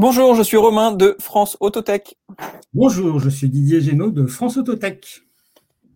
Bonjour, je suis Romain de France Autotech. Bonjour, je suis Didier Génaud de France Autotech.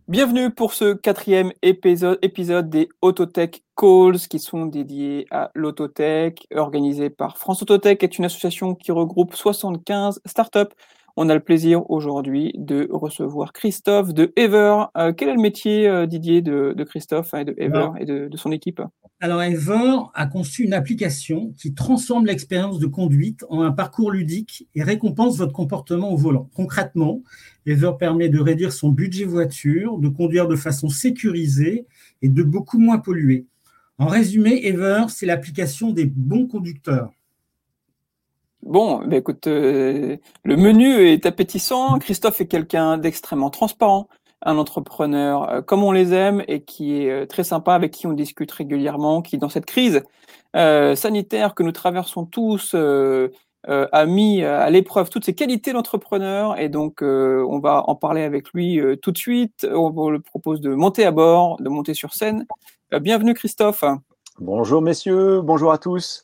Bienvenue pour ce quatrième épisode, épisode des Autotech Calls qui sont dédiés à l'autotech, organisé par France Autotech, est une association qui regroupe 75 startups on a le plaisir aujourd'hui de recevoir Christophe de Ever. Euh, quel est le métier, euh, Didier, de, Christophe et de Ever et de, son équipe? Alors, Ever a conçu une application qui transforme l'expérience de conduite en un parcours ludique et récompense votre comportement au volant. Concrètement, Ever permet de réduire son budget voiture, de conduire de façon sécurisée et de beaucoup moins polluer. En résumé, Ever, c'est l'application des bons conducteurs. Bon, ben écoute, euh, le menu est appétissant. Christophe est quelqu'un d'extrêmement transparent, un entrepreneur euh, comme on les aime et qui est euh, très sympa, avec qui on discute régulièrement, qui dans cette crise sanitaire que nous traversons tous a mis à l'épreuve toutes ses qualités d'entrepreneur. Et donc, on va en parler avec lui tout de suite. On vous le propose de monter à bord, de monter sur scène. bienvenue Christophe. Bonjour messieurs, bonjour à tous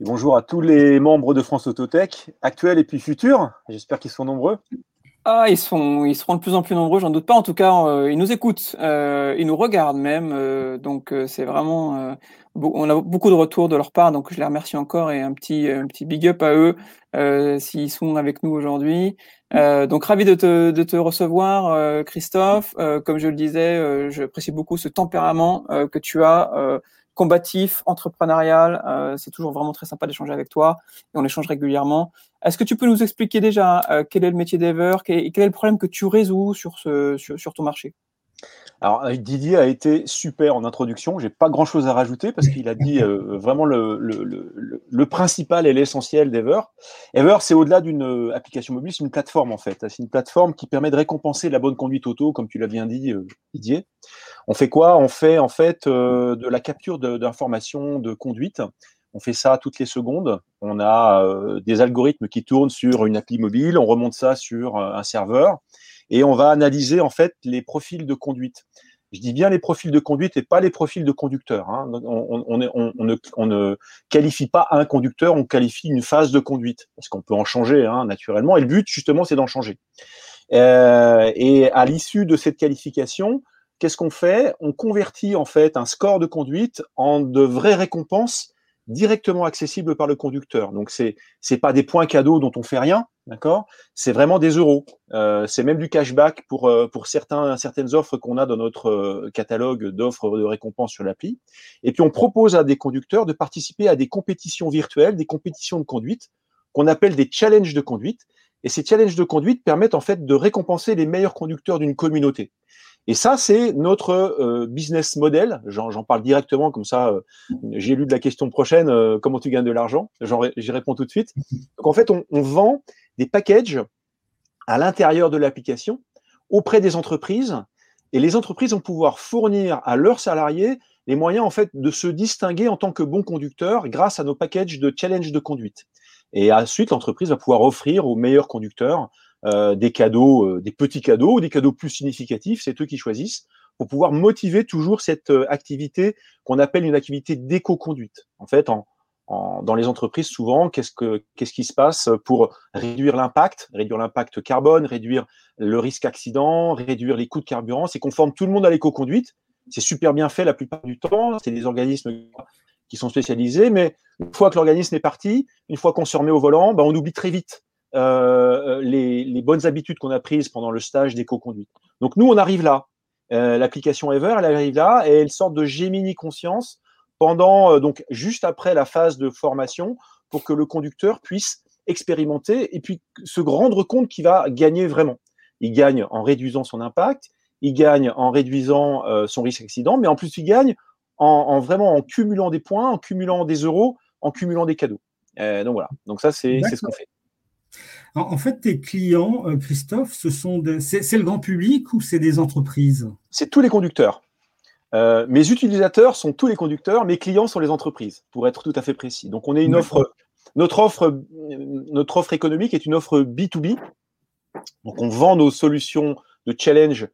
bonjour à tous les membres de France Autotech, actuels et puis futurs. J'espère qu'ils sont nombreux. Ah, ils, sont, ils seront de plus en plus nombreux, j'en doute pas. En tout cas, euh, ils nous écoutent, euh, ils nous regardent même. Euh, donc, c'est vraiment. on a beaucoup de retours de leur part, donc je les remercie encore et un petit, un petit big up à eux s'ils sont avec nous aujourd'hui. donc, ravi de te, de te recevoir, Christophe. comme je le disais, j'apprécie beaucoup ce tempérament que tu as combatif, entrepreneurial. Euh, c'est toujours vraiment très sympa d'échanger avec toi et on échange régulièrement. Est-ce que tu peux nous expliquer déjà euh, quel est le métier d'Ever et quel est le problème que tu résous sur, ce, sur, ton marché? Alors euh, Didier a été super en introduction. J'ai pas grand chose à rajouter parce qu'il a dit vraiment le, le, le, principal et l'essentiel d'Ever. Ever, c'est au-delà d'une application mobile, c'est une plateforme en fait. C'est une plateforme qui permet de récompenser la bonne conduite auto, comme tu l'as bien dit, Didier. On fait quoi? On fait en fait euh, de la capture d'informations de, conduite. On fait ça toutes les secondes. On a euh, des algorithmes qui tournent sur une appli mobile. On remonte ça sur euh, un serveur et on va analyser en fait les profils de conduite. Je dis bien les profils de conduite et pas les profils de conducteurs. Hein. On, ne, qualifie pas un conducteur, on qualifie une phase de conduite parce qu'on peut en changer hein, naturellement. Et le but justement, c'est d'en changer. et à l'issue de cette qualification, qu'est-ce qu'on fait? On convertit en fait un score de conduite en de vraies récompenses directement accessibles par le conducteur. Donc c'est c'est pas des points cadeaux dont on fait rien, d'accord? C'est vraiment des euros. Euh, c'est même du cashback pour euh, pour certains certaines offres qu'on a dans notre euh, catalogue d'offres de récompenses sur l'appli. Et puis on propose à des conducteurs de participer à des compétitions virtuelles, des compétitions de conduite qu'on appelle des challenges de conduite. Et ces challenges de conduite permettent en fait de récompenser les meilleurs conducteurs d'une communauté. Et ça, c'est notre euh, business model. J'en parle directement, comme ça, euh, j'ai lu de la question prochaine, euh, comment tu gagnes de l'argent? J'y réponds tout de suite. Donc, en fait, on, vend des packages à l'intérieur de l'application auprès des entreprises. Et les entreprises vont pouvoir fournir à leurs salariés les moyens, en fait, de se distinguer en tant que bons conducteurs grâce à nos packages de challenge de conduite. Et ensuite, l'entreprise va pouvoir offrir aux meilleurs conducteurs euh, des cadeaux, euh, des petits cadeaux ou des cadeaux plus significatifs, c'est eux qui choisissent, pour pouvoir motiver toujours cette euh, activité qu'on appelle une activité d'éco-conduite. En fait, dans les entreprises, souvent, qu'est-ce, que, qu'est-ce qui se passe pour réduire l'impact, réduire l'impact carbone, réduire le risque accident, réduire les coûts de carburant C'est qu'on forme tout le monde à l'éco-conduite. C'est super bien fait la plupart du temps. C'est des organismes qui sont spécialisés, mais une fois que l'organisme est parti, une fois qu'on se remet au volant, ben on oublie très vite euh, les, bonnes habitudes qu'on a prises pendant le stage d'éco-conduite. Donc nous, on arrive là. Euh, l'application Ever, elle arrive là et elle sort de Gemini Conscience pendant, euh, donc juste après la phase de formation pour que le conducteur puisse expérimenter et puis se rendre compte qu'il va gagner vraiment. Il gagne en réduisant son impact, il gagne en réduisant son risque d'accident, mais en plus il gagne en, vraiment en cumulant des points, en cumulant des euros, en cumulant des cadeaux. donc voilà, donc ça c'est ce qu'on fait. En, fait, tes clients, euh, Christophe, ce sont c'est, le grand public ou c'est des entreprises? C'est tous les conducteurs. Euh, mes utilisateurs sont tous les conducteurs, mes clients sont les entreprises, pour être tout à fait précis. Donc, on est une offre, notre offre, notre offre économique est une offre B2B. Donc, on vend nos solutions de challenge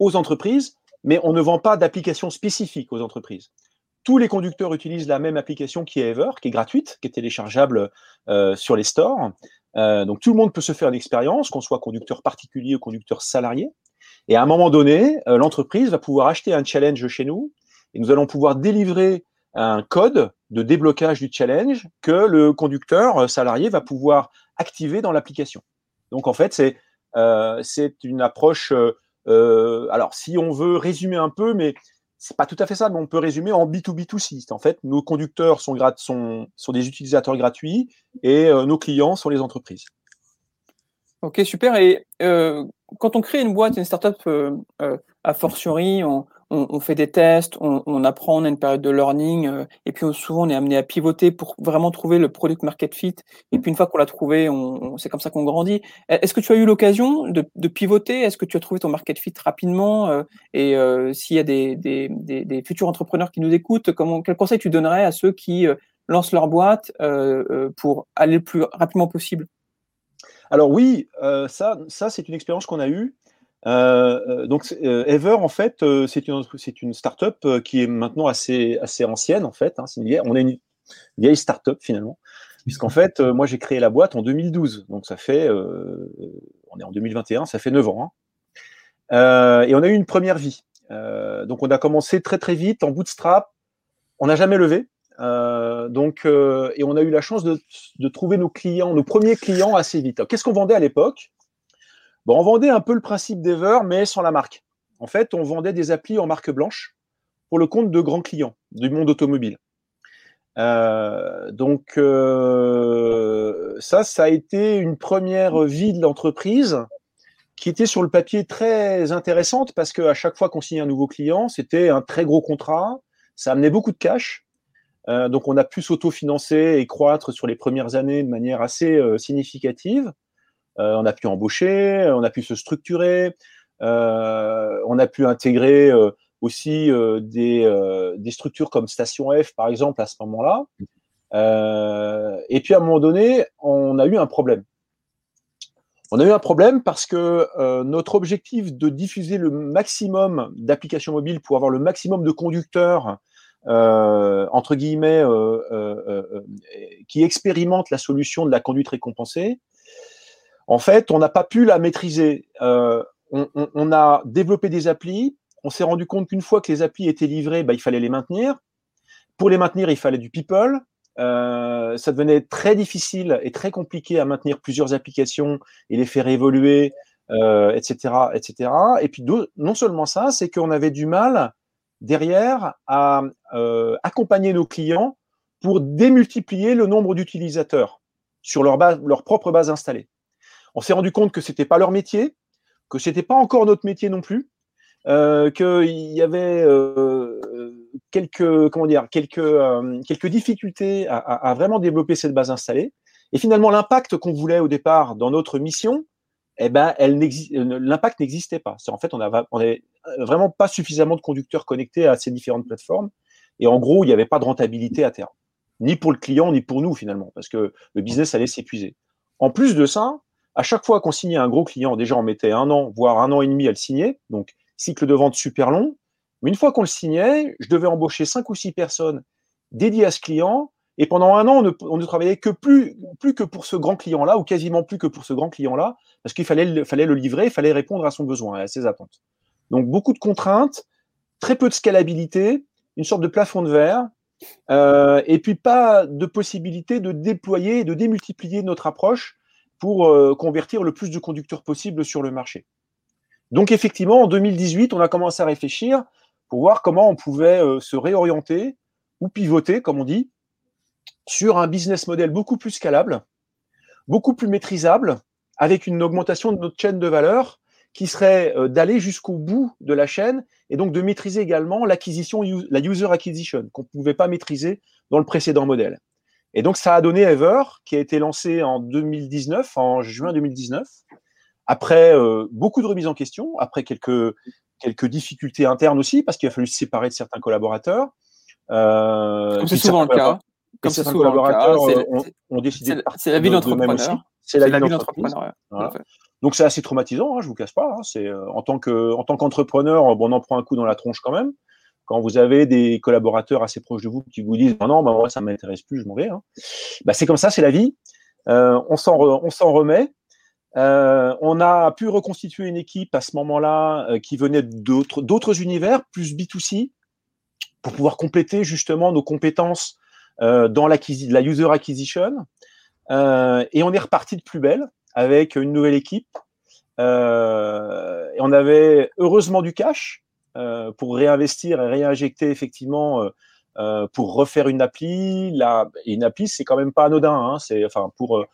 aux entreprises, mais on ne vend pas d'applications spécifiques aux entreprises. tous les conducteurs utilisent la même application qui est Ever, qui est gratuite, qui est téléchargeable euh, sur les stores. Euh, donc tout le monde peut se faire une expérience, qu'on soit conducteur particulier ou conducteur salarié. Et à un moment donné, euh, l'entreprise va pouvoir acheter un challenge chez nous et nous allons pouvoir délivrer un code de déblocage du challenge que le conducteur salarié va pouvoir activer dans l'application. Donc en fait, c'est c'est une approche. alors si on veut résumer un peu, mais c'est pas tout à fait ça, mais on peut résumer en B2B2C. En fait, nos conducteurs sont, des utilisateurs gratuits et euh, nos clients sont les entreprises. Ok, super. Et euh, quand on crée une boîte, une startup, euh a fortiori, on, on, fait des tests, on, apprend, on a une période de learning, euh, et puis souvent on est amené à pivoter pour vraiment trouver le product market fit. Et puis une fois qu'on l'a trouvé, on, c'est comme ça qu'on grandit. Est-ce que tu as eu l'occasion de, pivoter? Est-ce que tu as trouvé ton market fit rapidement euh, Et euh, s'il y a des, des, futurs entrepreneurs qui nous écoutent, comment, quel conseil tu donnerais à ceux qui lancent leur boîte pour aller le plus rapidement possible? Alors oui, ça, ça c'est une expérience qu'on a eue. Euh, euh, donc euh, Ever en fait c'est une c'est une startup qui est maintenant assez assez ancienne en fait. Hein, on est une vieille startup finalement, puisqu'en fait moi j'ai créé la boîte en 2012, donc ça fait on est en 2021, ça fait 9 ans. Hein. et on a eu une première vie. donc on a commencé très très vite en bootstrap. On n'a jamais levé. donc, et on a eu la chance de, de, trouver nos clients, nos premiers clients assez vite. Qu'est-ce qu'on vendait à l'époque? On vendait un peu le principe d'Ever, mais sans la marque. En fait, on vendait des applis en marque blanche pour le compte de grands clients du monde automobile. Euh, donc euh, ça, ça a été une première vie de l'entreprise qui était sur le papier très intéressante parce qu'à chaque fois qu'on signait un nouveau client, c'était un très gros contrat, ça amenait beaucoup de cash. Euh, donc on a pu s'autofinancer et croître sur les premières années de manière assez significative. Euh, on a pu embaucher, on a pu se structurer, euh, on a pu intégrer euh, aussi des, des, structures comme Station F, par exemple, à ce moment-là. et puis à un moment donné, on a eu un problème. On a eu un problème parce que notre objectif de diffuser le maximum d'applications mobiles pour avoir le maximum de conducteurs, entre guillemets, qui expérimentent la solution de la conduite récompensée, en fait, on n'a pas pu la maîtriser. Euh, on, a développé des applis. On s'est rendu compte qu'une fois que les applis étaient livrées, bah, il fallait les maintenir. Pour les maintenir, il fallait du people. Euh, ça devenait très difficile et très compliqué à maintenir plusieurs applications et les faire évoluer, etc., euh, etc. Et puis non seulement ça, c'est qu'on avait du mal derrière à accompagner nos clients pour démultiplier le nombre d'utilisateurs sur leur, propre base installée. On s'est rendu compte que c'était pas leur métier, que c'était pas encore notre métier non plus, euh, qu'il y avait euh, euh, quelques difficultés à, vraiment développer cette base installée. Et finalement, l'impact qu'on voulait au départ dans notre mission, eh ben, l'impact n'existait pas. En fait, on n'avait vraiment pas suffisamment de conducteurs connectés à ces différentes plateformes. Et en gros, il n'y avait pas de rentabilité à terme, ni pour le client, ni pour nous finalement, parce que le business allait s'épuiser. En plus de ça, à chaque fois qu'on signait un gros client, déjà on mettait un an, voire un an et demi à le signer, donc cycle de vente super long. Mais une fois qu'on le signait, je devais embaucher cinq ou six personnes dédiées à ce client. Et pendant un an, on ne, travaillait que plus, que pour ce grand client-là, ou quasiment plus que pour ce grand client-là, parce qu'il fallait, fallait le livrer, il fallait répondre à son besoin et à ses attentes. Donc beaucoup de contraintes, très peu de scalabilité, une sorte de plafond de verre, euh, et puis pas de possibilité de déployer et de démultiplier notre approche pour euh, convertir le plus de conducteurs possible sur le marché. Donc effectivement, en 2018, on a commencé à réfléchir pour voir comment on pouvait euh, se réorienter ou pivoter, comme on dit, sur un business model beaucoup plus scalable, beaucoup plus maîtrisable, avec une augmentation de notre chaîne de valeur qui serait euh, d'aller jusqu'au bout de la chaîne et donc de maîtriser également l'acquisition, la user acquisition, qu'on ne pouvait pas maîtriser dans le précédent modèle. Et donc, ça a donné Ever, qui a été lancé en 2019, en juin 2019, après euh, beaucoup de remises en question, après quelques, quelques difficultés internes aussi, parce qu'il a fallu se séparer de certains collaborateurs. Euh, Comme c'est souvent le cas. Comme certains collaborateurs ont, décidé de C'est la vie d'entrepreneur. C'est la, vie d'entrepreneur. Donc c'est assez traumatisant, hein, je vous casse pas. Hein, c'est euh, en tant que en tant qu'entrepreneur, bon, on en prend un coup dans la tronche quand même. Quand vous avez des collaborateurs assez proches de vous qui vous disent non, bah, moi ça m'intéresse plus, je m'en vais. Hein. Bah, c'est comme ça, c'est la vie. on s'en remet. on a pu reconstituer une équipe à ce moment-là qui venait d'autres univers, plus B2C, pour pouvoir compléter justement nos compétences dans la user acquisition. et on est reparti de plus belle avec une nouvelle équipe. et on avait heureusement du cash euh, pour réinvestir et réinjecter effectivement euh, euh, pour refaire une appli. La, une appli, c'est quand même pas anodin. Hein, c'est enfin pour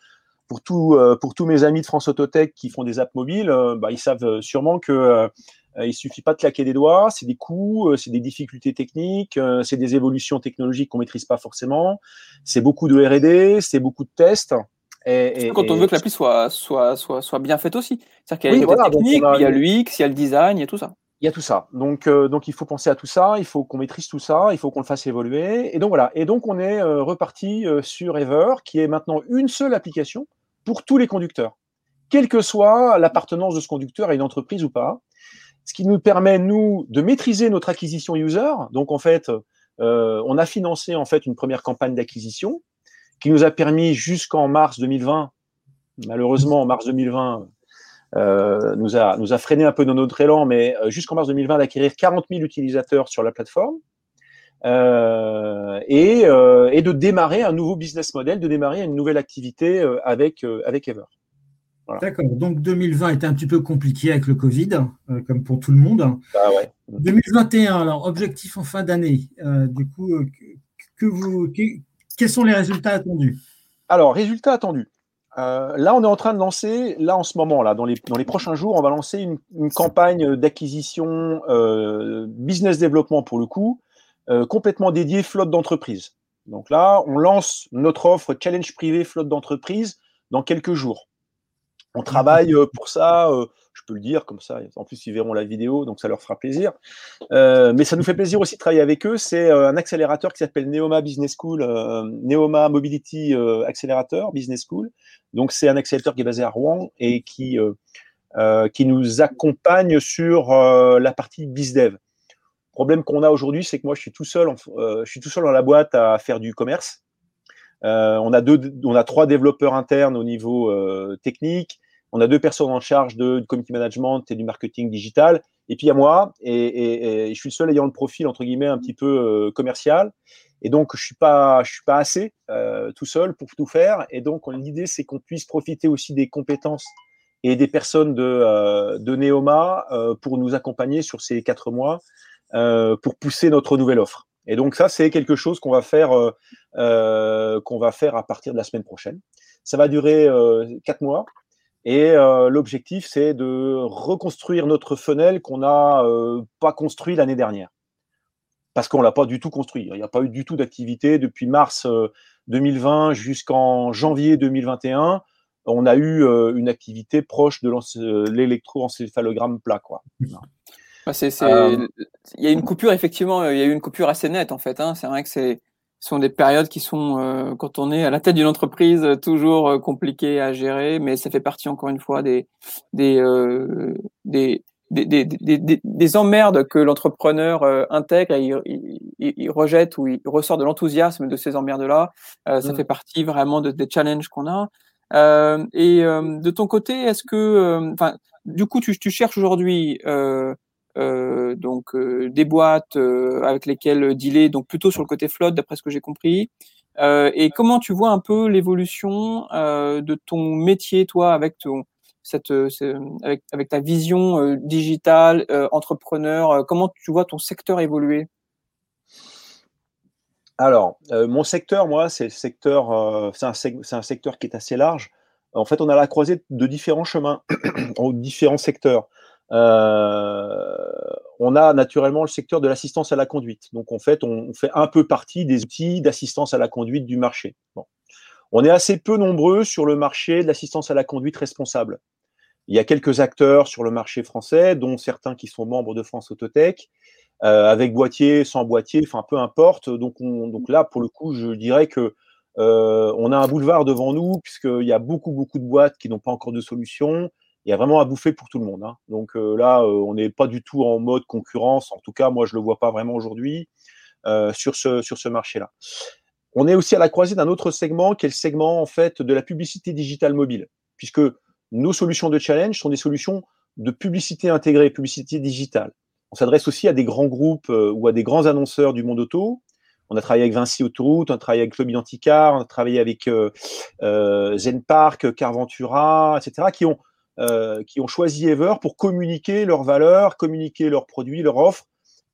pour, tout, pour tous mes amis de France Autotech qui font des apps mobiles, bah, ils savent sûrement que il suffit pas de claquer des doigts, c'est des coûts, c'est des difficultés techniques, c'est des évolutions technologiques qu'on maîtrise pas forcément, c'est beaucoup de R&D, c'est beaucoup de tests. Et, quand on veut que l'appli soit, soit, soit, soit bien faite aussi. C'est-à-dire qu'il y a oui, technique, il y a l'UX, il y a le design, il y a tout ça il y a tout ça. Donc, euh, donc il faut penser à tout ça, il faut qu'on maîtrise tout ça, il faut qu'on le fasse évoluer. Et donc voilà. Et donc on est euh, reparti euh, sur Ever, qui est maintenant une seule application pour tous les conducteurs, quelle que soit l'appartenance de ce conducteur à une entreprise ou pas. Ce qui nous permet nous de maîtriser notre acquisition user. Donc en fait, on a financé en fait une première campagne d'acquisition qui nous a permis jusqu'en mars 2020. Malheureusement, en mars 2020, euh, nous, a, nous a freiné un peu dans notre élan, mais euh, jusqu'en mars 2020, d'acquérir 40 000 utilisateurs sur la plateforme euh, et, euh, et, de démarrer un nouveau business model, de démarrer une nouvelle activité euh, avec, avec Ever. D'accord, donc 2020 était un petit peu compliqué avec le Covid, comme pour tout le monde. Ah ouais. 2021, alors objectif en fin d'année, du coup, que vous, quels sont les résultats attendus? Alors, résultats attendus. Euh, là, on est en train de lancer, là en ce moment, là, dans les, dans les prochains jours, on va lancer une, campagne d'acquisition euh, business développement pour le coup, euh, complètement dédiée flotte d'entreprise. Donc là, on lance notre offre challenge privé flotte d'entreprise dans quelques jours. On travaille pour ça je peux le dire comme ça. En plus, ils verront la vidéo, donc ça leur fera plaisir. Euh, mais ça nous fait plaisir aussi de travailler avec eux. C'est un accélérateur qui s'appelle Neoma Business School, euh, Neoma Mobility Accelerator Business School. Donc, c'est un accélérateur qui est basé à Rouen et qui, qui nous accompagne sur la partie BizDev. Le problème qu'on a aujourd'hui, c'est que moi, je suis tout seul, je suis tout seul dans la boîte à faire du commerce. On a deux, on a trois développeurs internes au niveau technique on a deux personnes en charge de, du community management et du marketing digital. Et puis il y a moi, et, je suis le seul ayant le profil entre guillemets un petit peu euh, commercial. Et donc je suis pas, je suis pas assez euh, tout seul pour tout faire. Et donc l'idée c'est qu'on puisse profiter aussi des compétences et des personnes de, euh, de Neoma pour nous accompagner sur ces quatre mois pour pousser notre nouvelle offre. Et donc ça c'est quelque chose qu'on va faire, qu'on va faire à partir de la semaine prochaine. Ça va durer quatre mois. Et euh, l'objectif, c'est de reconstruire notre funnel qu'on n'a euh, pas construit l'année dernière. Parce qu'on ne l'a pas du tout construit. Il n'y a pas eu du tout d'activité depuis mars 2020 euh, jusqu'en janvier 2021. On a eu une activité proche de l'électroencéphalogramme plat. Quoi. Bah, il y a une coupure, effectivement, il y a eu une coupure assez nette, en fait. Hein. C'est vrai que c'est ce sont des périodes qui sont, euh, quand on est à la tête d'une entreprise, euh, toujours euh, compliquées à gérer, mais ça fait partie encore une fois des des euh, des, des, des, des, des, emmerdes que l'entrepreneur intègre et il, il, rejette ou il ressort de l'enthousiasme de ces emmerdes-là. Ça mmh. fait partie vraiment de, des challenges qu'on a. et de ton côté, est-ce que, enfin, du coup, tu, tu cherches aujourd'hui euh, donc euh, des boîtes euh, avec lesquelles dealer, donc plutôt sur le côté flotte, d'après ce que j'ai compris. et comment tu vois un peu l'évolution de ton métier, toi, avec ta vision digitale, entrepreneur, comment tu vois ton secteur évoluer? Alors, mon secteur, moi, c'est secteur, c'est un, un, secteur qui est assez large. En fait, on a la croisée de différents chemins, en différents secteurs. Euh, on a naturellement le secteur de l'assistance à la conduite. Donc, en fait, on fait un peu partie des outils d'assistance à la conduite du marché. On est assez peu nombreux sur le marché de l'assistance à la conduite responsable. Il y a quelques acteurs sur le marché français, dont certains qui sont membres de France Autotech, euh, avec boîtier, sans boîtier, enfin peu importe. Donc, là, pour le coup, je dirais que euh, on a un boulevard devant nous, puisqu'il y a beaucoup, beaucoup de boîtes qui n'ont pas encore de solution il y a vraiment à bouffer pour tout le monde. Hein. Donc là, on n'est pas du tout en mode concurrence. En tout cas, moi, je le vois pas vraiment aujourd'hui sur ce, sur ce marché-là. On est aussi à la croisée d'un autre segment qui est le segment en fait de la publicité digitale mobile, puisque nos solutions de challenge sont des solutions de publicité intégrée, publicité digitale. On s'adresse aussi à des grands groupes ou à des grands annonceurs du monde auto, on a travaillé avec Vinci Autoroute, on a travaillé avec Club Identicar, on a travaillé avec euh, euh, Zen Park, Carventura, etc., qui ont, euh, qui ont choisi Ever pour communiquer leurs valeurs, communiquer leurs produits, leurs offres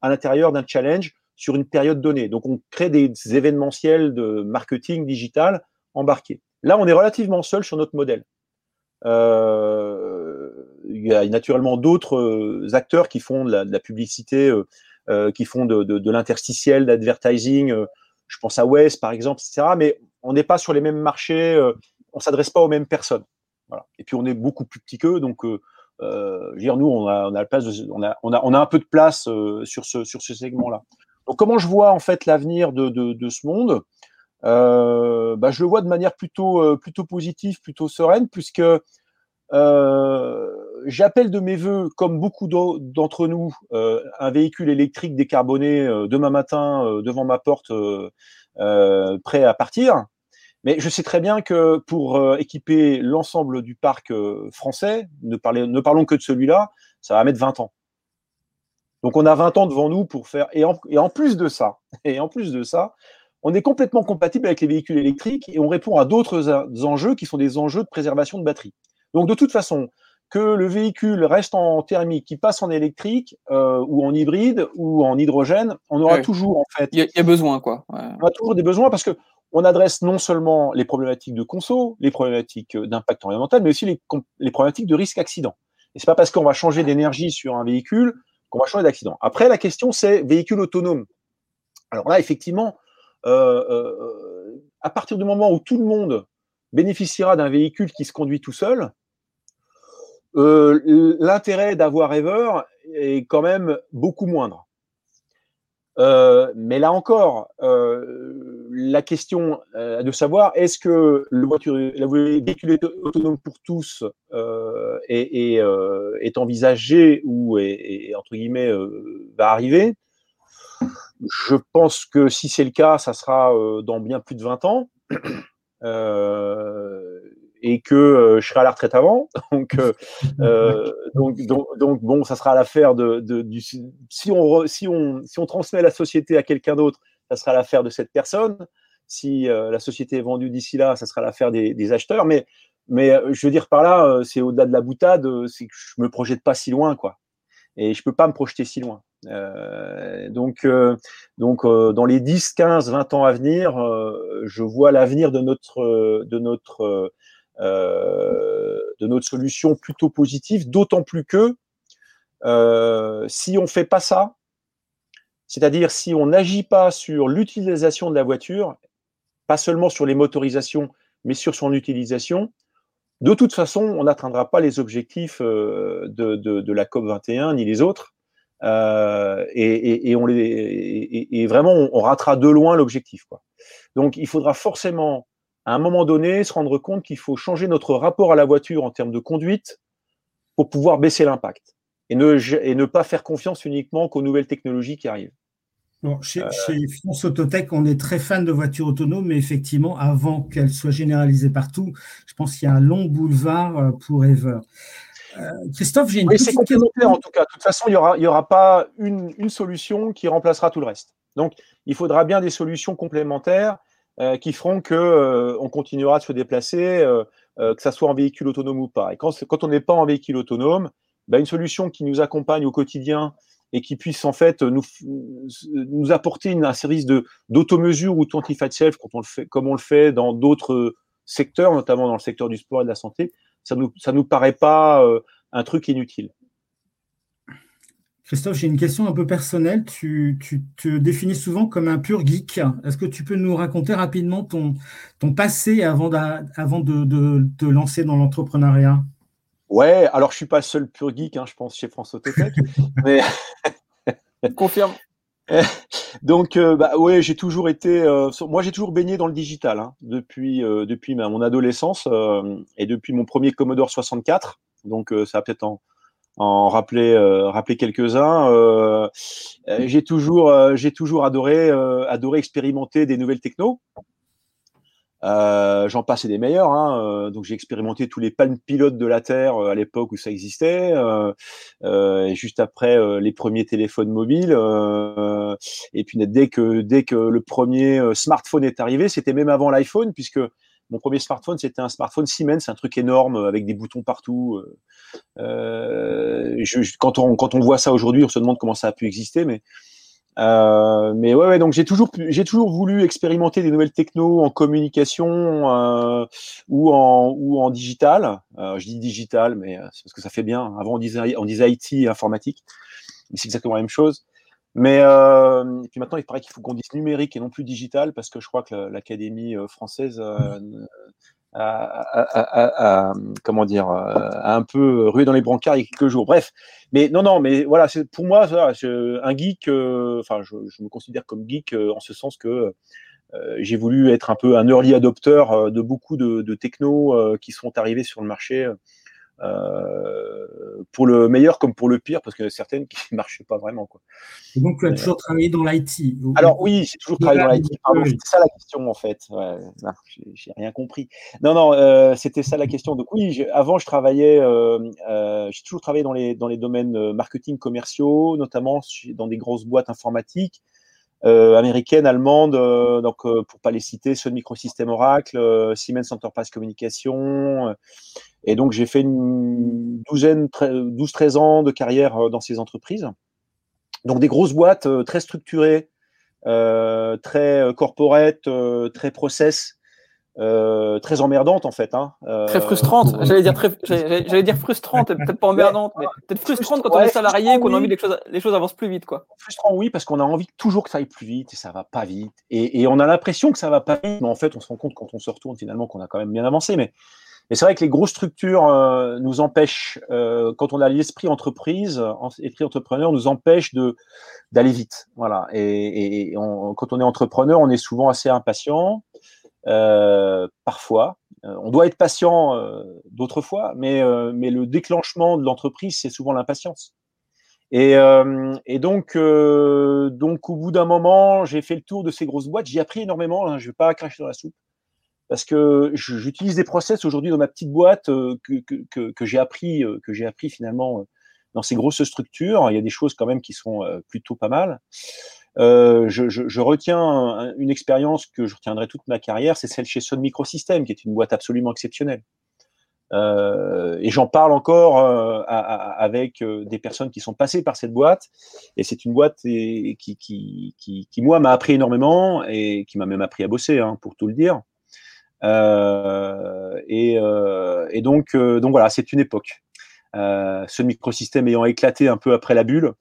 à l'intérieur d'un challenge sur une période donnée. Donc, on crée des événementiels de marketing digital embarqués. Là, on est relativement seul sur notre modèle. il y a naturellement d'autres acteurs qui font de la publicité euh, qui font de, de, l'interstitiel, d'advertising. Euh, je pense à West, par exemple, etc. Mais on n'est pas sur les mêmes marchés, euh, on s'adresse pas aux mêmes personnes. Et puis on est beaucoup plus petit qu'eux, donc euh, je veux dire, nous, on a, un peu de place sur ce, sur ce segment-là. Donc, comment je vois en fait l'avenir de, de, ce monde? Euh, bah, Je le vois de manière plutôt, plutôt positive, plutôt sereine, puisque euh, j'appelle de mes voeux, comme beaucoup d'entre nous, euh, un véhicule électrique décarboné euh, demain matin euh, devant ma porte, prêt à partir. Mais je sais très bien que pour équiper l'ensemble du parc français, ne, parlez, ne parlons que de celui-là, ça va mettre 20 ans. Donc on a 20 ans devant nous pour faire. Et en, et en, plus de ça, et en plus de ça, on est complètement compatible avec les véhicules électriques et on répond à d'autres enjeux qui sont des enjeux de préservation de batterie. Donc de toute façon, que le véhicule reste en thermique, qui passe en électrique euh, ou en hybride ou en hydrogène, on aura toujours en fait. Il y, a besoin quoi. On a toujours des besoins parce que on adresse non seulement les problématiques de conso, les problématiques d'impact environnemental, mais aussi les, problématiques de risque accident. Et c'est pas parce qu'on va changer d'énergie sur un véhicule qu'on va changer d'accident. Après, la question c'est véhicule autonome. Alors là, effectivement, euh, euh, à partir du moment où tout le monde bénéficiera d'un véhicule qui se conduit tout seul, euh, l'intérêt d'avoir Ever est quand même beaucoup moindre. Euh, mais là encore, euh, la question de savoir est-ce que le, voiture, véhicule autonome pour tous est, est, envisagé ou est, entre guillemets va arriver? Je pense que si c'est le cas, ça sera dans bien plus de 20 ans. Euh, et que euh, je serai à la retraite avant. Euh, donc, donc, donc, bon, ça sera l'affaire de, du, si on, si on, si on transmet la société à quelqu'un d'autre, ça sera l'affaire de cette personne. Si la société est vendue d'ici là, ça sera l'affaire des, acheteurs. Mais, mais je veux dire par là, c'est au-delà de la boutade, c'est que je me projette pas si loin, quoi. Et je peux pas me projeter si loin. Euh, donc, euh, donc euh, dans les 10, 15, 20 ans à venir, je vois l'avenir de notre, de notre euh, de notre solution plutôt positive, d'autant plus que euh, si on fait pas ça, c'est-à-dire si on n'agit pas sur l'utilisation de la voiture, pas seulement sur les motorisations, mais sur son utilisation, de toute façon, on n'atteindra pas les objectifs de, de, la COP 21 ni les autres. Euh, et, et, vraiment, on, ratera de loin l'objectif. Donc, il faudra forcément à un moment donné, se rendre compte qu'il faut changer notre rapport à la voiture en termes de conduite pour pouvoir baisser l'impact et ne, et ne pas faire confiance uniquement qu'aux nouvelles technologies qui arrivent. Bon, chez, euh... chez, France Autotech, on est très fan de voitures autonomes, mais effectivement, avant qu'elles soient généralisées partout, je pense qu'il y a un long boulevard euh, pour Ever. Euh, Christophe, j'ai une oui, c'est complémentaire en tout cas. De toute façon, il n'y aura, il y aura pas une, une, solution qui remplacera tout le reste. Donc, il faudra bien des solutions complémentaires qui feront que euh, on continuera de se déplacer, euh, que ça soit en véhicule autonome ou pas. Et quand, quand on n'est pas en véhicule autonome, bah, une solution qui nous accompagne au quotidien et qui puisse en fait nous, nous apporter une, un service d'automesure ou 25 self quand on le fait, comme on le fait dans d'autres secteurs, notamment dans le secteur du sport et de la santé, ça nous ça nous paraît pas un truc inutile. Christophe, j'ai une question un peu personnelle. Tu, te définis souvent comme un pur geek. Est-ce que tu peux nous raconter rapidement ton, ton passé avant, avant de, te lancer dans l'entrepreneuriat? Ouais, alors je suis pas le seul pur geek, hein, je pense, chez France Autotech. mais... Confirme. Donc, euh, bah, ouais, j'ai toujours été. Euh, moi, j'ai toujours baigné dans le digital hein, depuis, euh, depuis mon adolescence et depuis mon premier Commodore 64 donc ça va peut-être en, en rappeler, rappeler quelques-uns. j'ai toujours, j'ai toujours adoré, expérimenter des nouvelles technos. J'en passe et des meilleurs. Hein. Donc j'ai expérimenté tous les palmes pilotes de la Terre à l'époque où ça existait, et juste après les premiers téléphones mobiles. et puis dès que dès que le premier smartphone est arrivé, c'était même avant l'iPhone, puisque mon premier smartphone, c'était un smartphone Siemens, un truc énorme avec des boutons partout. Euh, quand, on, quand on voit ça aujourd'hui, on se demande comment ça a pu exister, mais euh, mais ouais, donc j'ai toujours, voulu expérimenter des nouvelles technos en communication euh, ou en digital. Euh, je dis digital, mais c'est parce que ça fait bien. Avant on disait on disait IT informatique, c'est exactement la même chose. Mais euh, puis maintenant, il paraît qu'il faut qu'on dise numérique et non plus digital, parce que je crois que l'Académie euh, française euh, a, comment dire, a un peu rué dans les brancards il y a quelques jours. Bref, mais non, non, mais voilà, c'est pour moi, un geek. Enfin, je, je, me considère comme geek en ce sens que j'ai voulu être un peu un early adopter de beaucoup de, de technos qui sont arrivés sur le marché euh, pour le meilleur comme pour le pire, parce qu'il y a certaines qui ne marchaient pas vraiment. Quoi. Et donc, tu as toujours travaillé dans l'IT Alors, oui, j'ai toujours travaillé dans l'IT. c'était ça la question, en fait. Ouais, j'ai rien compris. Non, non, euh, c'était ça la question. Donc, oui, avant, je travaillais, euh, euh, j'ai toujours travaillé dans les, dans les domaines euh, marketing commerciaux, notamment dans des grosses boîtes informatiques. Euh, américaines, allemandes, donc pour pas les citer, Sun Microsystem Oracle, Siemens Enterprise Communication, et donc, j'ai fait une douzaine, 12-13 ans de carrière euh, dans ces entreprises. Donc, des grosses boîtes euh, très structurées, euh, très corporate, très process, très emmerdantes en fait. Hein. très frustrantes. J'allais dire très, j'allais dire frustrante, peut-être pas emmerdante, mais peut-être frustrante quand on est salarié, qu'on a envie que les choses, les choses avancent plus vite, quoi. Frustrant, oui, parce qu'on a envie toujours que ça aille plus vite et ça va pas vite. Et, et on a l'impression que ça va pas vite, mais en fait, on se rend compte quand on se retourne finalement qu'on a quand même bien avancé. Mais mais c'est vrai que les grosses structures euh, nous empêchent, euh, quand on a l'esprit entreprise, l'esprit entrepreneur nous empêche de d'aller vite. Voilà. Et, et quand on est entrepreneur, on est souvent assez impatient. Euh, parfois, euh, on doit être patient euh, d'autres fois, mais mais le déclenchement de l'entreprise, c'est souvent l'impatience. Et, et, donc, donc, au bout d'un moment, j'ai fait le tour de ces grosses boîtes. J'ai appris énormément. Hein, je ne vais pas cracher dans la soupe parce que j'utilise des process aujourd'hui dans ma petite boîte euh, que, que, que, j'ai appris, euh, que j'ai appris finalement euh, dans ces grosses structures. Il y a des choses quand même qui sont plutôt pas mal. Euh, je, retiens une expérience que je retiendrai toute ma carrière, c'est celle chez Sun Microsystem, qui est une boîte absolument exceptionnelle. Euh, et j'en parle encore euh, avec des personnes qui sont passées par cette boîte. Et c'est une boîte qui, qui, qui, moi, m'a appris énormément et qui m'a même appris à bosser, hein, pour tout le dire. Et, donc, donc voilà, c'est une époque. ce microsystème ayant éclaté un peu après la bulle,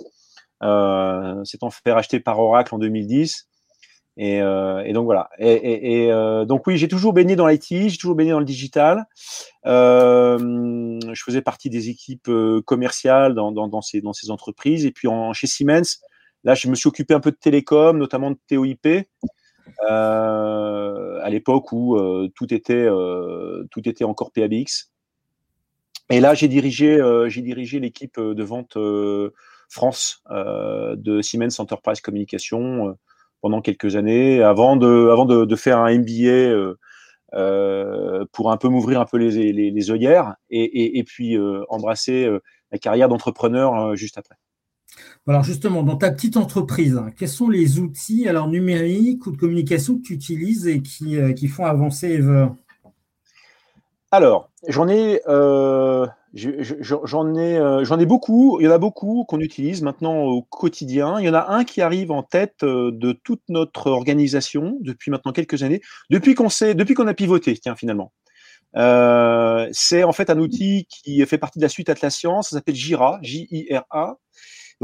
s'étant fait racheter par Oracle en 2010. Et, et, donc voilà. Et, et donc oui, j'ai toujours baigné dans l'IT, j'ai toujours baigné dans le digital. Euh, je faisais partie des équipes commerciales dans, ces, entreprises. Et puis en, chez Siemens, là, je me suis occupé un peu de télécom, notamment de TOIP. Euh, à l'époque où euh, tout était euh, tout était encore PABX. Et là, j'ai dirigé j'ai dirigé l'équipe de vente France de Siemens Enterprise Communication pendant quelques années, avant de, avant de, faire un MBA euh, pour un peu m'ouvrir un peu les, les, œillères et, et, puis euh, embrasser la carrière d'entrepreneur juste après. Alors justement, dans ta petite entreprise, hein, quels sont les outils alors numériques ou de communication que tu utilises et qui, euh, qui font avancer Ever? Alors, j'en ai, euh, euh, j'en ai beaucoup. Il y en a beaucoup qu'on utilise maintenant au quotidien. Il y en a un qui arrive en tête de toute notre organisation depuis maintenant quelques années, depuis qu'on a pivoté, tiens finalement. c'est en fait un outil qui fait partie de la suite Atlassian, ça s'appelle Jira,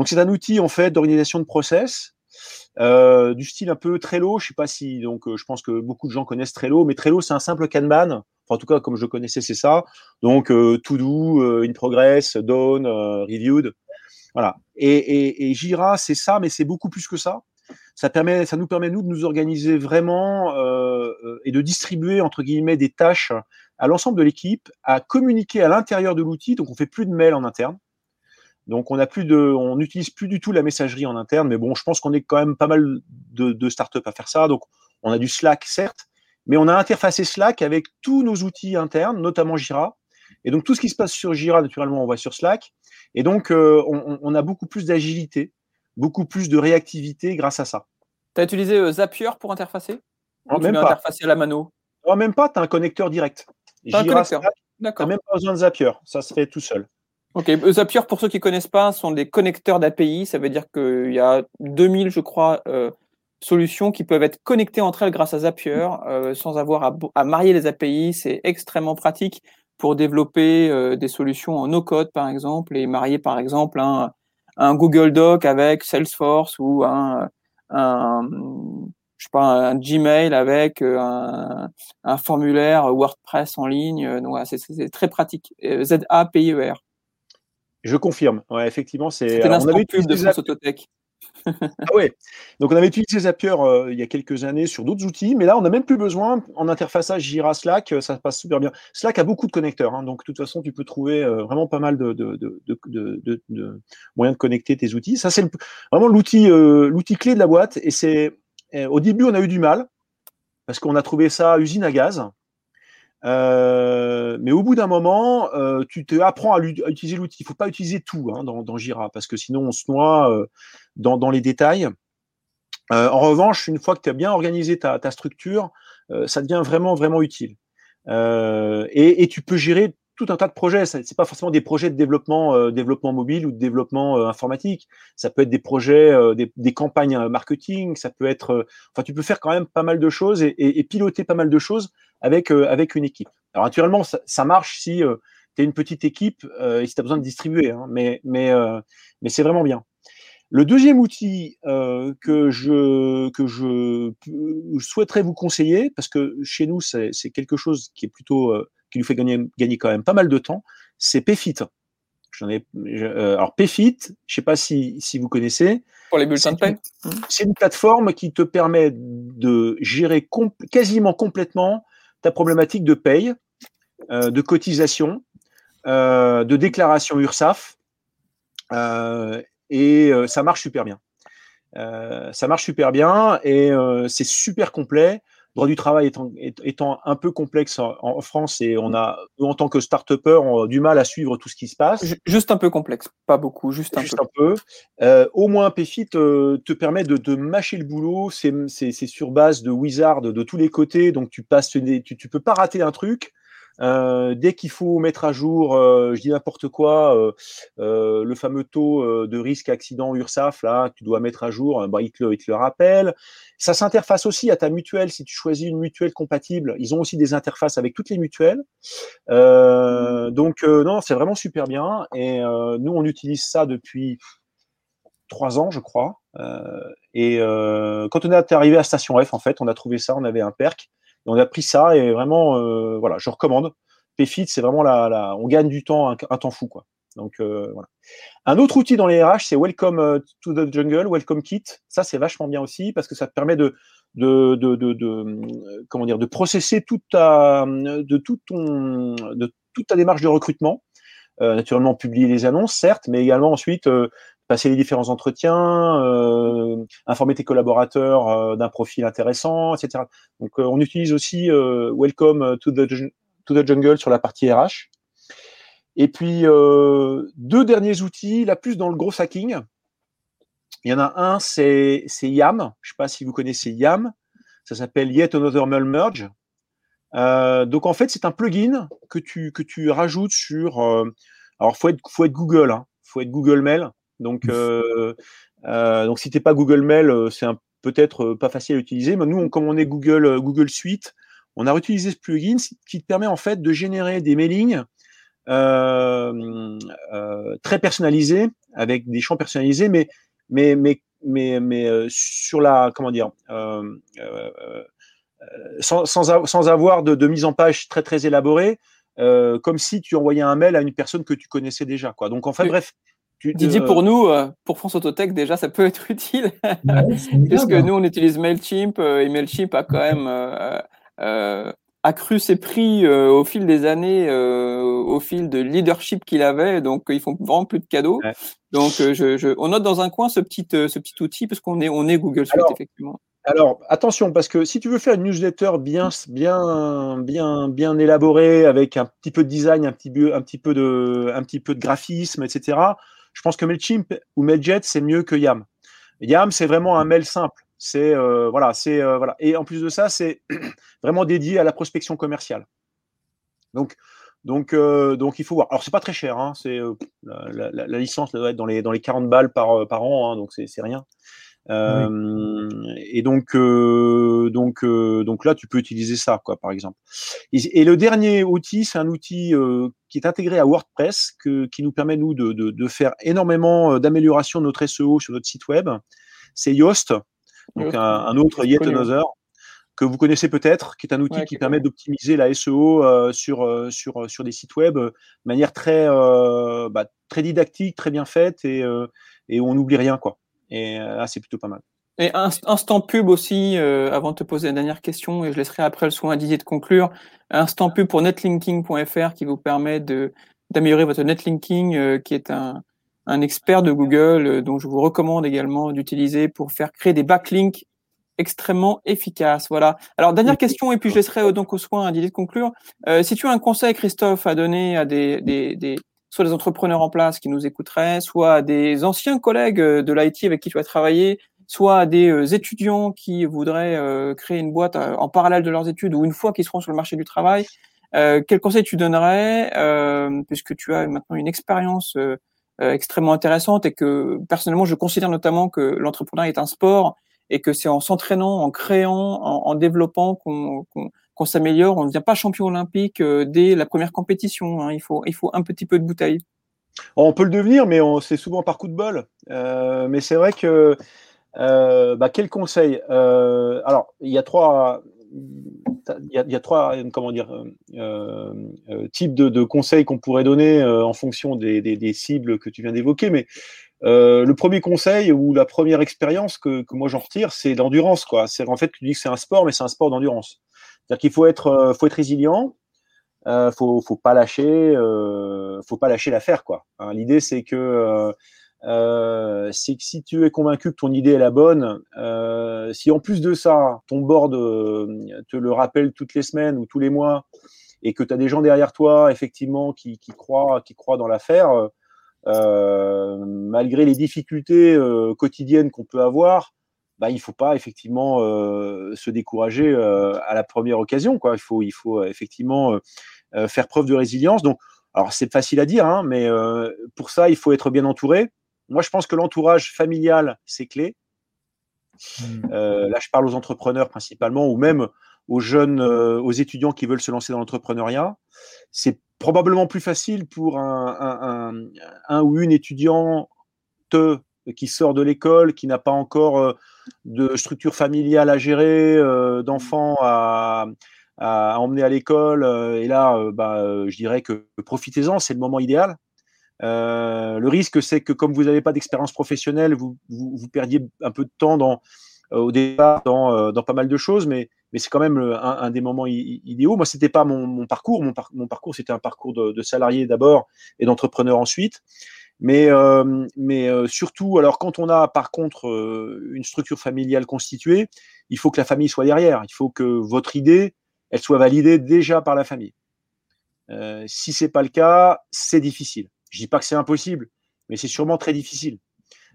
c'est un outil en fait d'organisation de process. Euh, du style un peu Trello, je sais pas si donc euh, je pense que beaucoup de gens connaissent Trello, mais Trello c'est un simple Kanban. En tout cas comme je connaissais c'est ça. Donc euh, to do, euh, in progress, done, euh, reviewed, voilà. Et, et, Jira c'est ça, mais c'est beaucoup plus que ça. Ça permet, ça nous permet nous de nous organiser vraiment et de distribuer entre guillemets des tâches à l'ensemble de l'équipe à communiquer à l'intérieur de l'outil. Donc, on fait plus de mails en interne. Donc, on n'utilise plus du tout la messagerie en interne. Mais bon, je pense qu'on est quand même pas mal de, de startups à faire ça. Donc, on a du Slack, certes, mais on a interfacé Slack avec tous nos outils internes, notamment Jira. Et donc, tout ce qui se passe sur Jira, naturellement, on voit sur Slack. Et donc, euh, on, on, a beaucoup plus d'agilité, beaucoup plus de réactivité grâce à ça. Tu as utilisé euh, Zapier pour interfacer? Non, même pas. interfacer à la mano? Non, même pas, tu as un connecteur direct. Jira, un n'as même pas besoin de Zapier, ça se fait tout seul. Ok, euh, Zapier, pour ceux qui ne connaissent pas, sont des connecteurs d'API. Ça veut dire qu'il y a 2000, je crois, euh, solutions qui peuvent être connectées entre elles grâce à Zapier, euh, sans avoir à, à, marier les API. C'est extrêmement pratique pour développer euh, des solutions en no-code, par exemple, et marier, par exemple, un, un Google Doc avec Salesforce ou un, un je sais pas, un Gmail avec euh, un, un formulaire WordPress en ligne. Donc, c'est très pratique. Z-A-P-I-E-R. Je confirme. Ouais, effectivement, c'est. on avait pub de France Autotech. ah ouais. Donc on avait utilisé Zapier euh, il y a quelques années sur d'autres outils, mais là on n'a même plus besoin en interfaçage Jira Slack, euh, ça passe super bien. Slack a beaucoup de connecteurs, hein, donc de toute façon tu peux trouver euh, vraiment pas mal de, moyens de connecter tes outils. Ça c'est vraiment l'outil l'outil clé de la boîte et c'est au début on a eu du mal parce qu'on a trouvé ça usine à gaz. Mais au bout d'un moment, tu te apprends à, utiliser l'outil. Il ne faut pas utiliser tout hein, dans, Jira parce que sinon on se noie dans, dans, les détails. en revanche, une fois que tu as bien organisé ta, ta structure, ça devient vraiment vraiment utile. Et, et, tu peux gérer tout un tas de projets. Ce n'est pas forcément des projets de développement, développement mobile ou de développement informatique. Ça peut être des projets, des, des, campagnes marketing. Ça peut être, enfin, tu peux faire quand même pas mal de choses et, et, et piloter pas mal de choses avec, euh, avec une équipe. Alors naturellement, ça, ça marche si euh, tu es une petite équipe euh, et si tu as besoin de distribuer, hein, mais, mais, mais c'est vraiment bien. Le deuxième outil euh, que, je, que je, souhaiterais vous conseiller, parce que chez nous, c'est quelque chose qui est plutôt euh, qui nous fait gagner, gagner quand même pas mal de temps, c'est PFIT. J'en ai, euh, alors PFIT, je ne sais pas si, si vous connaissez. Pour les bulletins de paie. C'est une plateforme qui te permet de gérer quasiment complètement ta problématique de paye, euh, de cotisation, euh, de déclaration URSAF, euh, et ça marche super bien. ça marche super bien et c'est super complet droit du travail étant, étant, un peu complexe en, France et on a, en tant que start-upper, on a du mal à suivre tout ce qui se passe. Juste un peu complexe, pas beaucoup, juste un juste peu. Un peu. Euh, au moins, PFIT te, te permet de, de, mâcher le boulot. C'est sur base de wizard de tous les côtés, donc tu passes, tu, tu peux pas rater un truc. Euh, dès qu'il faut mettre à jour, euh, je dis n'importe quoi, euh, le fameux taux de risque accident URSAF, là, tu dois mettre à jour, bah, il, te le, il te le rappelle. Ça s'interface aussi à ta mutuelle. Si tu choisis une mutuelle compatible, ils ont aussi des interfaces avec toutes les mutuelles. Euh, donc, non, c'est vraiment super bien. Et nous, on utilise ça depuis trois ans, je crois. et quand on est arrivé à Station F, en fait, on a trouvé ça, on avait un perk on a pris ça et vraiment, euh, voilà, je recommande. PFIT, c'est vraiment la, on gagne du temps, un, temps fou. Donc euh. Un autre outil dans les RH, c'est Welcome euh, to the Jungle, Welcome Kit. Ça, c'est vachement bien aussi parce que ça permet de, de, de, de, comment dire, de processer toute ta, de tout ton, de toute ta démarche de recrutement. naturellement, publier les annonces, certes, mais également ensuite passer les différents entretiens, euh, informer tes collaborateurs euh, d'un profil intéressant, etc. Donc, euh, on utilise aussi Welcome to the, Jungle sur la partie RH. Et puis, deux derniers outils, là plus dans le gros hacking. Il y en a un, c'est YAM. Je ne sais pas si vous connaissez YAM. Ça s'appelle Yet Another Mail Merge. donc, en fait, c'est un plugin que tu, rajoutes sur. alors, il faut être, Google. Il hein. faut être Google Mail. Donc, euh, euh, donc si tu n'es pas Google Mail, euh, c'est peut-être pas facile à utiliser. Mais nous, comme on est Google, Google Suite, on a utilisé ce plugin qui te permet en fait de générer des mailings euh, très personnalisés avec des champs personnalisés, mais mais mais mais, mais sur la comment dire sans, sans, sans, avoir de, de, mise en page très très élaborée, comme si tu envoyais un mail à une personne que tu connaissais déjà. Quoi. Donc en fait, bref, Didier, pour nous, euh, pour France Autotech, déjà, ça peut être utile. Puisque nous, on utilise MailChimp euh, et MailChimp a quand même euh, accru ses prix au fil des années, au fil de leadership qu'il avait. Donc, ils font vraiment plus de cadeaux. Donc, je, je, on note dans un coin ce petit, ce petit outil parce qu'on est, on est Google Suite, effectivement. Alors, attention, parce que si tu veux faire une newsletter bien, bien, bien, bien élaborée, avec un petit peu de design, un petit, peu, un petit, peu, de, un petit peu de graphisme, etc., je pense que MailChimp ou MailJet, c'est mieux que Yam. Yam, c'est vraiment un mail simple. C'est euh, voilà, c'est euh, voilà. Et en plus de ça, c'est vraiment dédié à la prospection commerciale. Donc, donc, euh, donc il faut voir. Alors, c'est pas très cher. Hein, c'est la, licence doit être dans les dans les 40 balles par par an, hein, donc c'est rien. Euh, et donc, euh, donc, euh, donc là, tu peux utiliser ça, quoi, par exemple. Et, le dernier outil, c'est un outil qui est intégré à WordPress, que, qui nous permet nous de, de, de faire énormément d'amélioration de notre SEO sur notre site web. C'est Yoast, donc un, un, autre Yet Another que vous connaissez peut-être, qui est un outil qui permet d'optimiser la SEO sur, sur, sur des sites web de manière très, bah, très didactique, très bien faite et, et on n'oublie rien. Quoi. Et euh, là, c'est plutôt pas mal. Et instant pub aussi, euh, avant de te poser la dernière question, et je laisserai après le soin à Didier de conclure. Instant pub pour netlinking.fr qui vous permet de d'améliorer votre netlinking, euh, qui est un, un expert de Google dont je vous recommande également d'utiliser pour faire créer des backlinks extrêmement efficaces. Voilà. Alors dernière question et puis je laisserai donc au soin à Didier de conclure. si tu as un conseil, Christophe, à donner à des, des, des soit des entrepreneurs en place qui nous écouteraient, soit des anciens collègues euh, de l'IT avec qui tu as travaillé, soit des euh, étudiants qui voudraient euh, créer une boîte en parallèle de leurs études ou une fois qu'ils seront sur le marché du travail. Euh, quel conseil tu donnerais, puisque tu as maintenant une expérience extrêmement intéressante et que personnellement je considère notamment que l'entrepreneuriat est un sport et que c'est en s'entraînant, en créant, en, développant qu'on qu'on s'améliore. On ne devient pas champion olympique euh, dès la première compétition. Hein. Il, faut, il faut un petit peu de bouteille. On peut le devenir, mais c'est souvent par coup de bol. Euh, mais c'est vrai que euh, bah, quel conseil Alors, il y a trois. Il y, a, trois comment dire, types de, conseils qu'on pourrait donner en fonction des, cibles que tu viens d'évoquer. Mais le premier conseil ou la première expérience que, moi j'en retire, c'est l'endurance. C'est en fait, tu dis que c'est un sport, mais c'est un sport d'endurance. C'est-à-dire qu'il faut être, euh, faut être résilient, euh, faut, faut pas lâcher, euh, faut pas lâcher l'affaire quoi. Hein, l'idée c'est que euh, que si tu es convaincu que ton idée est la bonne, si en plus de ça, ton board te le rappelle toutes les semaines ou tous les mois, et que tu as des gens derrière toi, effectivement, qui, croient, qui croient dans l'affaire, malgré les difficultés quotidiennes qu'on peut avoir, bah, il ne faut pas effectivement euh, se décourager euh, à la première occasion. Quoi. Il faut, il faut euh, effectivement faire preuve de résilience. Donc, alors c'est facile à dire, hein, mais pour ça, il faut être bien entouré. Moi, je pense que l'entourage familial, c'est clé. Mmh. là, je parle aux entrepreneurs principalement, ou même aux jeunes, aux étudiants qui veulent se lancer dans l'entrepreneuriat. C'est probablement plus facile pour un, un, un, un ou une étudiante qui sort de l'école, qui n'a pas encore de structure familiale à gérer, euh, d'enfants à, emmener à l'école. Euh, et là, euh, bah, je dirais que profitez-en, c'est le moment idéal. le risque, c'est que comme vous n'avez pas d'expérience professionnelle, vous, perdiez un peu de temps dans, au départ dans, pas mal de choses, mais, c'est quand même un, des moments idéaux. Moi, c'était pas mon, parcours. Mon, mon parcours, c'était un parcours de, de salarié d'abord et d'entrepreneur ensuite. Mais, euh, euh, surtout, alors quand on a par contre euh, une structure familiale constituée, il faut que la famille soit derrière. Il faut que votre idée, elle soit validée déjà par la famille. Si c'est pas le cas, c'est difficile. Je dis pas que c'est impossible, mais c'est sûrement très difficile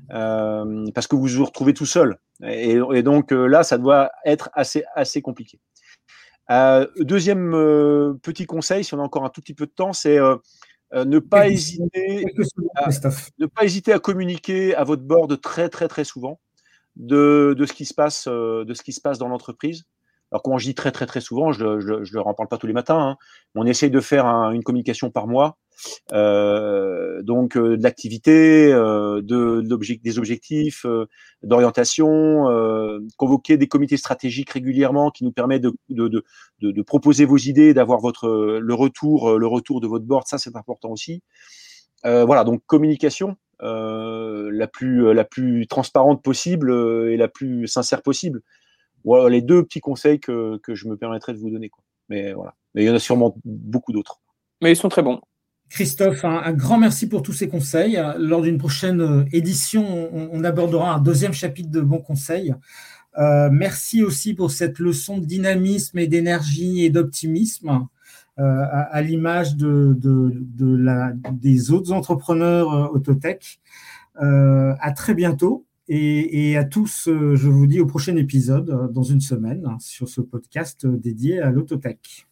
parce que vous vous retrouvez tout seul. Et, et donc là, ça doit être assez assez compliqué. deuxième petit conseil, si on a encore un tout petit peu de temps, c'est euh, ne, pas hésiter à, ne pas hésiter à communiquer à votre board très très très souvent de, de ce qui se passe euh, de ce qui se passe dans l'entreprise. Alors comment je dis très très très souvent, je ne leur en parle pas tous les matins. Hein. On essaye de faire une communication par mois, donc euh, de l'activité, euh, de, des objectifs, euh, d'orientation, convoquer des comités stratégiques régulièrement qui nous permettent de, de, proposer vos idées, d'avoir votre le retour le retour de votre board. Ça c'est important aussi. voilà donc communication. la plus la plus transparente possible et la plus sincère possible. Voilà les deux petits conseils que, que je me permettrai de vous donner. Quoi. Mais voilà. Mais il y en a sûrement beaucoup d'autres. Mais ils sont très bons. Christophe, un, grand merci pour tous ces conseils. Lors d'une prochaine euh, édition, on, abordera un deuxième chapitre de bons conseils. Euh, merci aussi pour cette leçon de dynamisme et d'énergie et d'optimisme, euh, à, l'image des autres entrepreneurs Autotech. à très bientôt et, et, à tous, je vous dis au prochain épisode dans une semaine sur ce podcast dédié à l'autotech.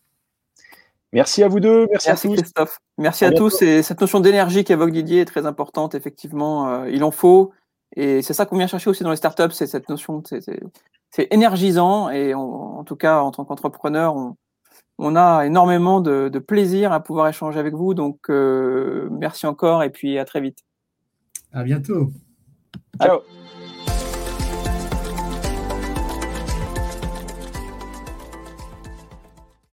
Merci à vous deux. Merci, à tous. Christophe. Merci à, tous. Et cette notion d'énergie qu'évoque Didier est très importante, effectivement. Euh, il en faut. Et c'est ça qu'on vient chercher aussi dans les startups, c'est cette notion, c'est énergisant. Et en tout cas, en tant qu'entrepreneur, on, a énormément de, plaisir à pouvoir échanger avec vous. Donc, euh, merci encore et puis à très vite. À bientôt. Ciao.